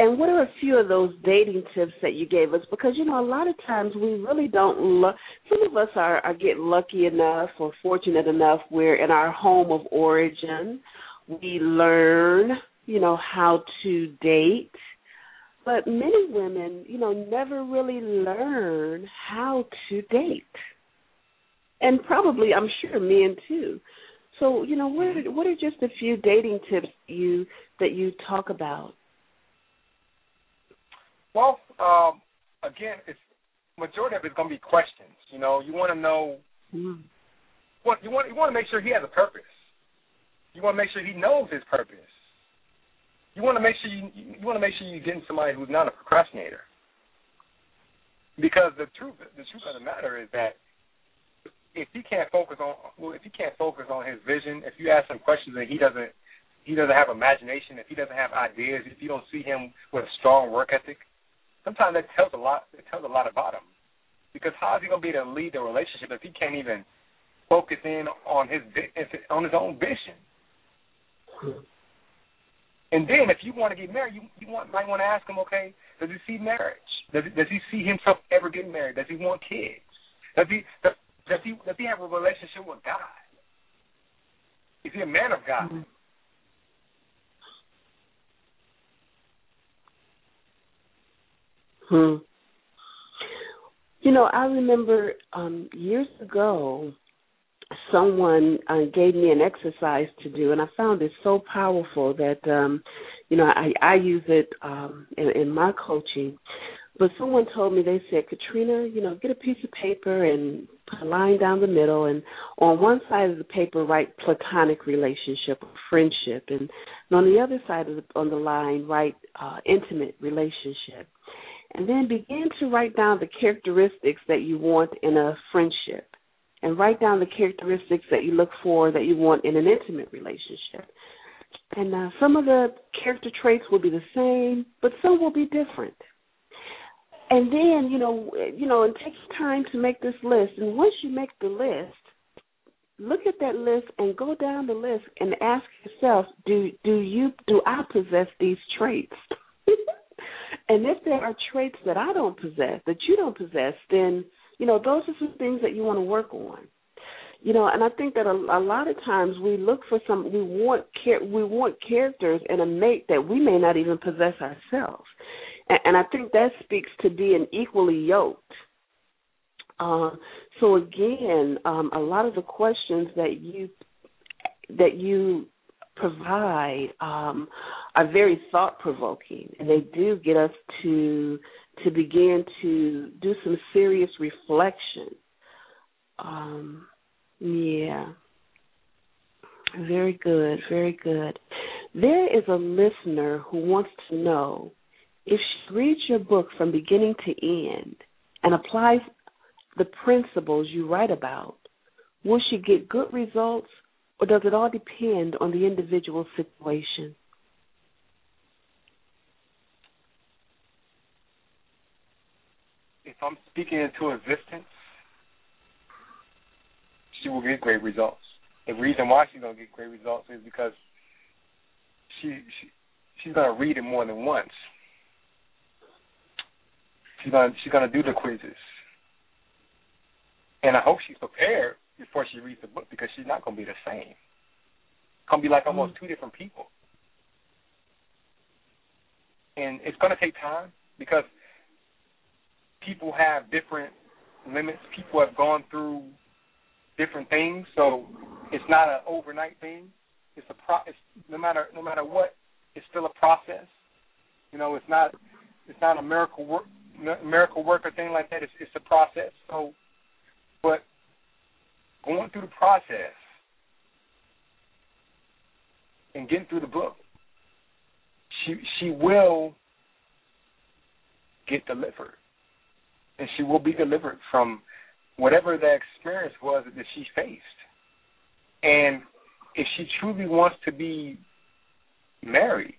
And what are a few of those dating tips that you gave us? Because you know, a lot of times we really don't. Lo- Some of us are, are get lucky enough or fortunate enough where in our home of origin we learn, you know, how to date. But many women, you know, never really learn how to date, and probably, I'm sure, men too. So, you know, what are, what are just a few dating tips you that you talk about? Well, um, again, it's majority of it's going to be questions. You know, you want to know Mm. what you want. You want to make sure he has a purpose. You want to make sure he knows his purpose. You want to make sure you you want to make sure you're getting somebody who's not a procrastinator. Because the truth the truth of the matter is that if he can't focus on well, if he can't focus on his vision, if you ask him questions and he doesn't he doesn't have imagination, if he doesn't have ideas, if you don't see him with a strong work ethic, sometimes that tells a lot. It tells a lot about him. Because how is he going to be to lead the relationship if he can't even focus in on his on his own vision? And then, if you want to get married, you you want, might want to ask him, okay, does he see marriage? Does he, does he see himself ever getting married? Does he want kids? Does he does, does he does he have a relationship with God? Is he a man of God? Mhm. Hmm. You know, I remember um years ago someone uh, gave me an exercise to do and I found it so powerful that um you know, I I use it um in, in my coaching. But someone told me they said, Katrina, you know, get a piece of paper and put a line down the middle and on one side of the paper write platonic relationship or friendship and, and on the other side of the on the line write uh intimate relationship and then begin to write down the characteristics that you want in a friendship. And write down the characteristics that you look for that you want in an intimate relationship. And uh, some of the character traits will be the same but some will be different. And then you know you know and take time to make this list. And once you make the list look at that list and go down the list and ask yourself do do you do i possess these traits (laughs) and if there are traits that i don't possess that you don't possess then you know those are some things that you want to work on. You know and i think that a, a lot of times we look for some we want char- we want characters in a mate that we may not even possess ourselves. And, and i think that speaks to being equally yoked. Uh, so again um, a lot of the questions that you that you provide um, are very thought provoking and they do get us to to begin to do some serious reflection um, yeah. Very good, very good. There is a listener who wants to know if she reads your book from beginning to end and applies the principles you write about, will she get good results or does it all depend on the individual situation? If I'm speaking into existence, she will get great results. The reason why she's gonna get great results is because she she she's gonna read it more than once. She's gonna she's gonna do the quizzes, and I hope she's prepared before she reads the book because she's not gonna be the same. It's gonna be like mm-hmm. almost two different people. and it's going to take time because people have different limits. People have gone through different things, so it's not an overnight thing. It's a pro. It's no matter no matter what, it's still a process. You know, it's not it's not a miracle work miracle work or thing like that. It's it's a process. So, but going through the process and getting through the book, she she will get delivered, and she will be delivered from whatever the experience was that she faced. And if she truly wants to be married,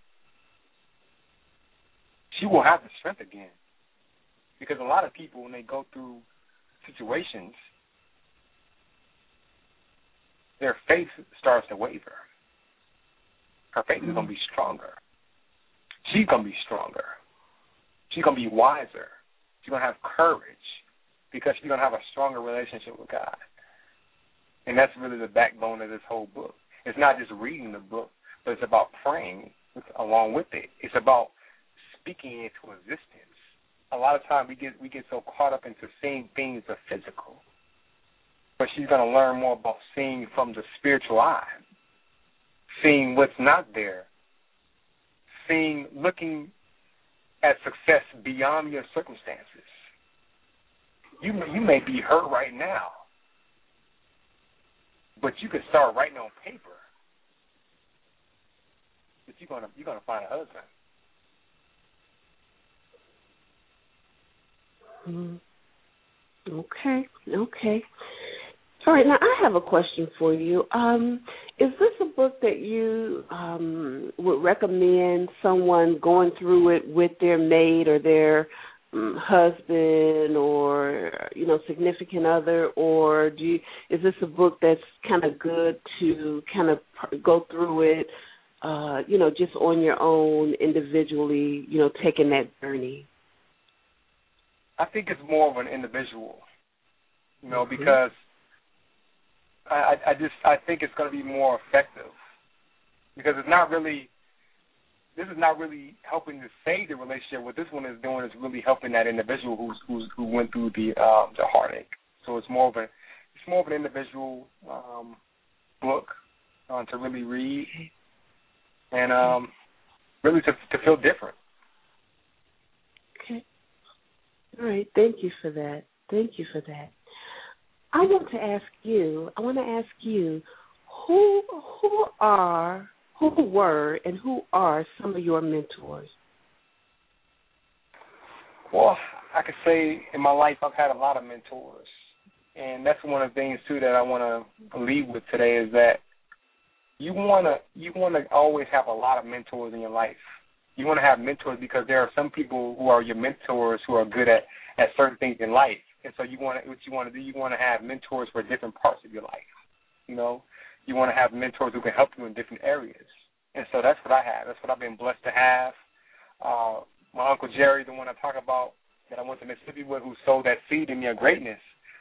she will have the strength again. Because a lot of people, when they go through situations, their faith starts to waver. Her faith is going to mm-hmm. be stronger. She's going to be stronger. She's going to be wiser. She's going to have courage because she's going to have a stronger relationship with God. And that's really the backbone of this whole book. It's not just reading the book, but it's about praying along with it. It's about speaking into existence. A lot of times we get we get so caught up into seeing things the physical. But she's going to learn more about seeing from the spiritual eye, seeing what's not there, seeing, looking at success beyond your circumstances. You you may be hurt right now, but you could start writing on paper that you're gonna you're gonna find a husband. Mm-hmm. Okay, okay. All right, now I have a question for you. Um, is this a book that you um, would recommend someone going through it with their mate or their um, husband or you know significant other, or do you, is this a book that's kind of good to kind of go through it, uh, you know, just on your own individually, you know, taking that journey? I think it's more of an individual, you know, mm-hmm. because I, I just I think it's going to be more effective because it's not really this is not really helping to save the relationship. What this one is doing is really helping that individual who's who's who went through the um, the heartache. So it's more of a it's more of an individual um, book uh, to really read and um, really to to feel different. Okay. All right. Thank you for that. Thank you for that. I want to ask you. I want to ask you who who are who were and who are some of your mentors? Well, I could say in my life I've had a lot of mentors, and that's one of the things too that I want to leave with today is that you want to you want to always have a lot of mentors in your life. You want to have mentors because there are some people who are your mentors who are good at at certain things in life, and so you want to, what you want to do, you want to have mentors for different parts of your life. You know, you want to have mentors who can help you in different areas. And so that's what I have. That's what I've been blessed to have. Uh, my uncle Jerry, the one I talk about that I went to Mississippi with, who sowed that seed in me of greatness.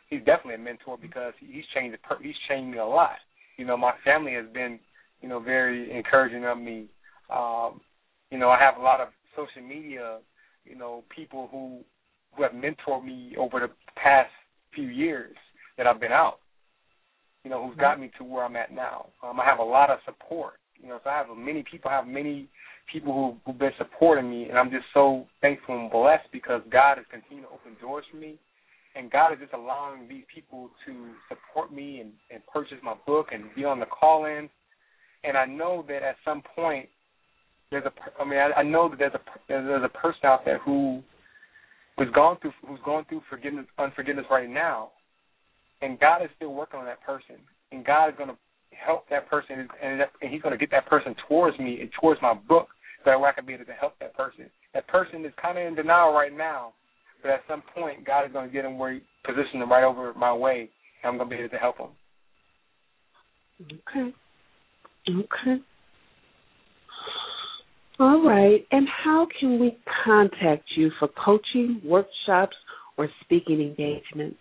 He's definitely a mentor because he's changed. He's changed me a lot. You know, my family has been, you know, very encouraging of me. Um, you know, I have a lot of social media, you know, people who who have mentored me over the past few years that I've been out. You know, who's got me to where I'm at now. Um, I have a lot of support. You know, so I have many people, I have many people who who've been supporting me, and I'm just so thankful and blessed because God has continued to open doors for me, and God is just allowing these people to support me and, and purchase my book and be on the call-in. And I know that at some point there's a, I mean, I, I know that there's a there's a person out there who who's gone through who's going through forgiveness unforgiveness right now, and God is still working on that person, and God is going to help that person, and, and He's going to get that person towards me and towards my book, so that way I can be able to help that person. That person is kind of in denial right now, but at some point, God is going to get him where He positioned him right over my way, and I'm going to be able to help him. Okay. Okay. All right. And how can we contact you for coaching, workshops, or speaking engagements?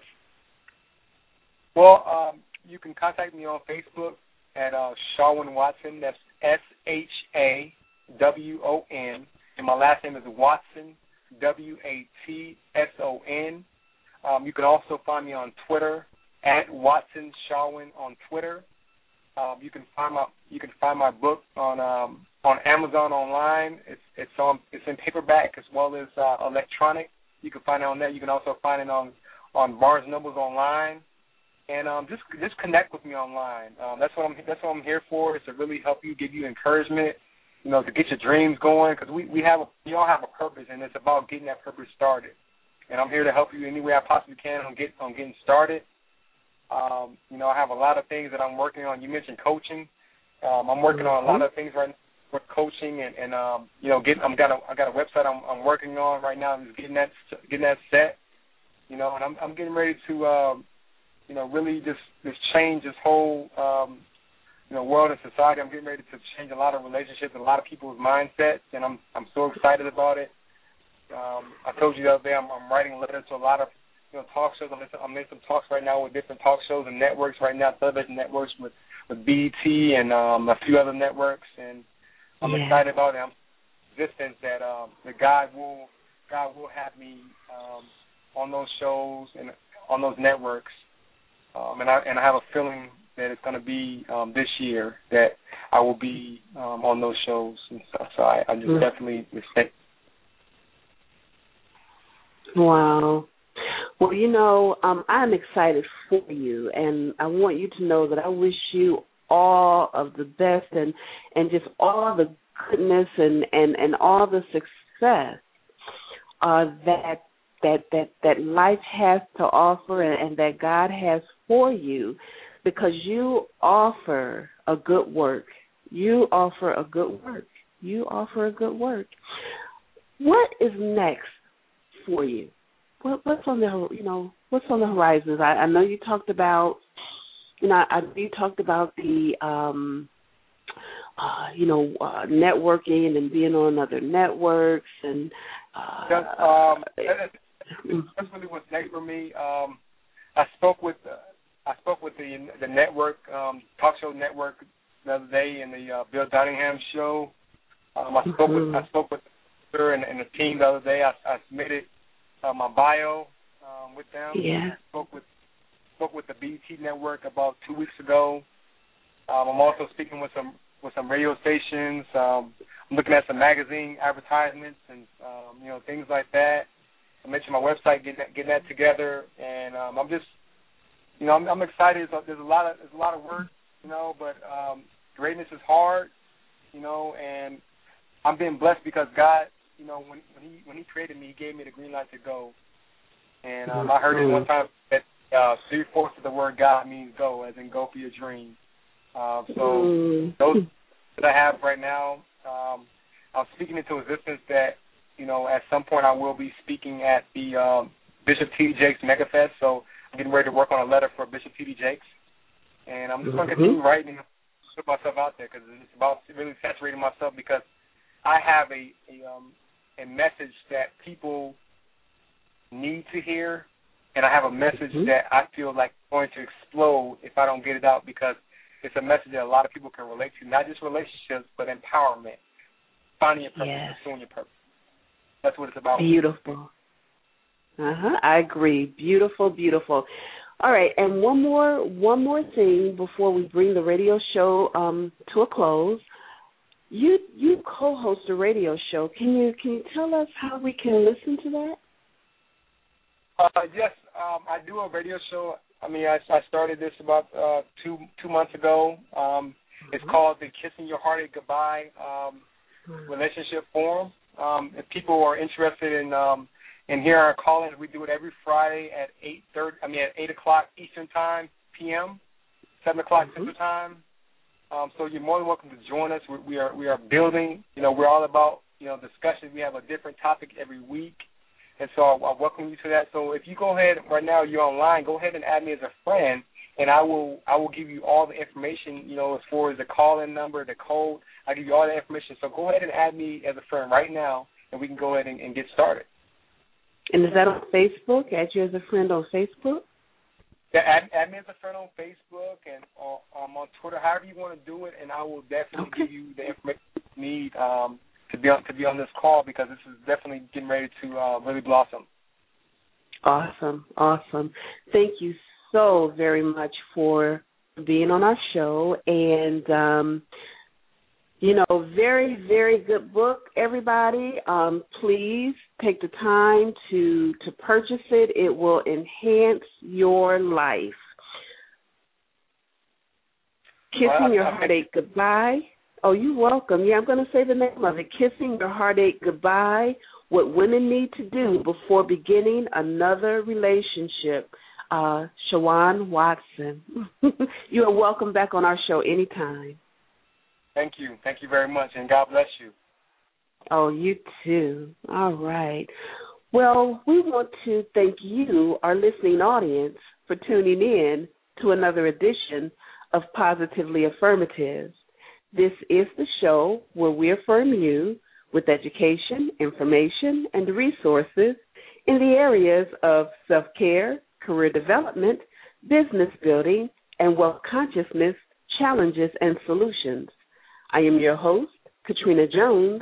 Well, um, you can contact me on Facebook at uh, Watson. That's S H A W O N and my last name is Watson, W A T S O N. Um, you can also find me on Twitter at Watson Shawon on Twitter. Um, you can find my you can find my book on um, on Amazon online. It's it's on it's in paperback as well as uh, electronic. You can find it on there. You can also find it on on Barnes Nobles online. And um, just just connect with me online. Um, that's what I'm that's what I'm here for. Is to really help you, give you encouragement, you know, to get your dreams going. Because we we have a, we all have a purpose, and it's about getting that purpose started. And I'm here to help you any way I possibly can on get on getting started. Um, you know, I have a lot of things that I'm working on. You mentioned coaching. Um, I'm working on a lot of things right now coaching and, and um, you know, getting. I'm got a I got a website I'm, I'm working on right now. I'm just getting that getting that set. You know, and I'm I'm getting ready to, um, you know, really just just change this whole, um, you know, world and society. I'm getting ready to change a lot of relationships and a lot of people's mindsets, and I'm I'm so excited about it. Um, I told you the other day I'm, I'm writing letters to a lot of you know, talk shows. I'm in, I'm in some talks right now with different talk shows and networks right now, television networks with with BET and um, a few other networks, and I'm yeah. excited about it. I'm existence that um, that God will God will have me um, on those shows and on those networks, um, and I and I have a feeling that it's going to be um, this year that I will be um, on those shows and stuff. So I, I just Mm. definitely respect. Wow. Well, you know, um, I'm excited for you, and I want you to know that I wish you all of the best and and just all the goodness and and and all the success uh, that that that that life has to offer and, and that God has for you, because you offer a good work. You offer a good work. You offer a good work. What is next for you? What, what's on the you know what's on the horizons? I, I know you talked about you know I, you talked about the um uh you know uh, networking and being on other networks and uh Just, um, that- that's really what's next for me. Um, I spoke with uh, I spoke with the the network um, talk show network the other day in the uh, Bill Cunningham show. Um, I spoke with I spoke with her and, and the team the other day. I, I submitted uh, my bio um, with them. Yeah. I spoke with spoke with the BET network about two weeks ago. Um, I'm also speaking with some with some radio stations. Um, I'm looking at some magazine advertisements and um, you know things like that. I mentioned my website, getting that, getting that together, and um, I'm just, you know, I'm, I'm excited. There's a, there's a lot of there's a lot of work, you know, but um, greatness is hard, you know, and I'm being blessed because God, you know, when when he when he created me, he gave me the green light to go, and um, I heard it one time that uh, three fourths of the word God means go, as in go for your dream. Uh, so Mm. those that I have right now, um, I'm speaking into existence that you know at some point I will be speaking at the um, Bishop T. D. Jakes MegaFest. So I'm getting ready to work on a letter for Bishop T. D. Jakes, and I'm just going to Mhm. continue writing, put myself out there because it's about really saturating myself because I have a a, um, a message that people need to hear, and I have a message Mhm. that I feel like is going to explode if I don't get it out because it's a message that a lot of people can relate to, not just relationships, but empowerment, finding your purpose, Yes. pursuing your purpose. That's what it's about. Beautiful. Uh huh. I agree. Beautiful, beautiful. All right, and one more one more thing before we bring the radio show um, to a close. You you co-host a radio show. Can you can you tell us how we can listen to that? Uh, yes, um, I do a radio show. I mean, I, I started this about uh, two two months ago. Um, It's called the Kissing Your Heartache Goodbye um, Relationship Forum. Um, if people are interested in um, in hearing our call-ins, we do it every Friday at eight thirty. I mean, at eight o'clock Eastern Time p.m., seven o'clock Central Time. Um, so you're more than welcome to join us. We, we are we are building. You know, we're all about you know discussion. We have a different topic every week, and so I, I welcome you to that. So if you go ahead right now, you're online. Go ahead and add me as a friend, and I will I will give you all the information. You know, as far as the call-in number, the code. I give you all the information. So go ahead and add me as a friend right now, and we can go ahead and, and get started. And is that on Facebook? Add you as a friend on Facebook? Yeah, add, add me as a friend on Facebook and uh, um, on Twitter, however you want to do it, and I will definitely Okay. give you the information you need um, to be on to be on this call because this is definitely getting ready to uh, really blossom. Awesome, awesome. Thank you so very much for being on our show and um you know, very, very good book, everybody. Um, please take the time to to purchase it. It will enhance your life. Kissing Your Heartache Goodbye. Oh, you're welcome. Yeah, I'm going to say the name of it. Kissing Your Heartache Goodbye What Women Need to Do Before Beginning Another Relationship. Uh, Shawon Watson. (laughs) you are welcome back on our show anytime. Thank you. Thank you very much, and God bless you. Oh, you too. All right. Well, we want to thank you, our listening audience, for tuning in to another edition of Positively Affirmative. This is the show where we affirm you with education, information, and resources in the areas of self care, career development, business building, and wealth consciousness challenges and solutions. I am your host, Katrina Jones,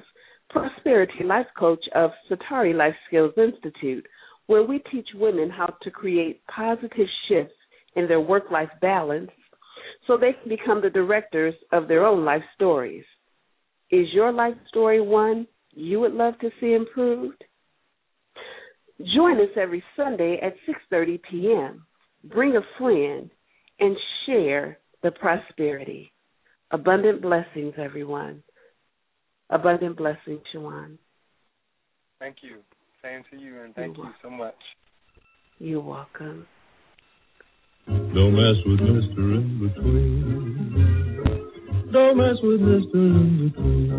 Prosperity Life Coach of Satari Life Skills Institute, where we teach women how to create positive shifts in their work life balance so they can become the directors of their own life stories. Is your life story one you would love to see improved? Join us every Sunday at 6:30 p.m. Bring a friend and share the prosperity. Abundant blessings, everyone. Abundant blessings, Shawon. Thank you. Same to you, and thank You're you so much. You're welcome. Don't mess with Mr. In Between. Don't mess with Mr. In Between.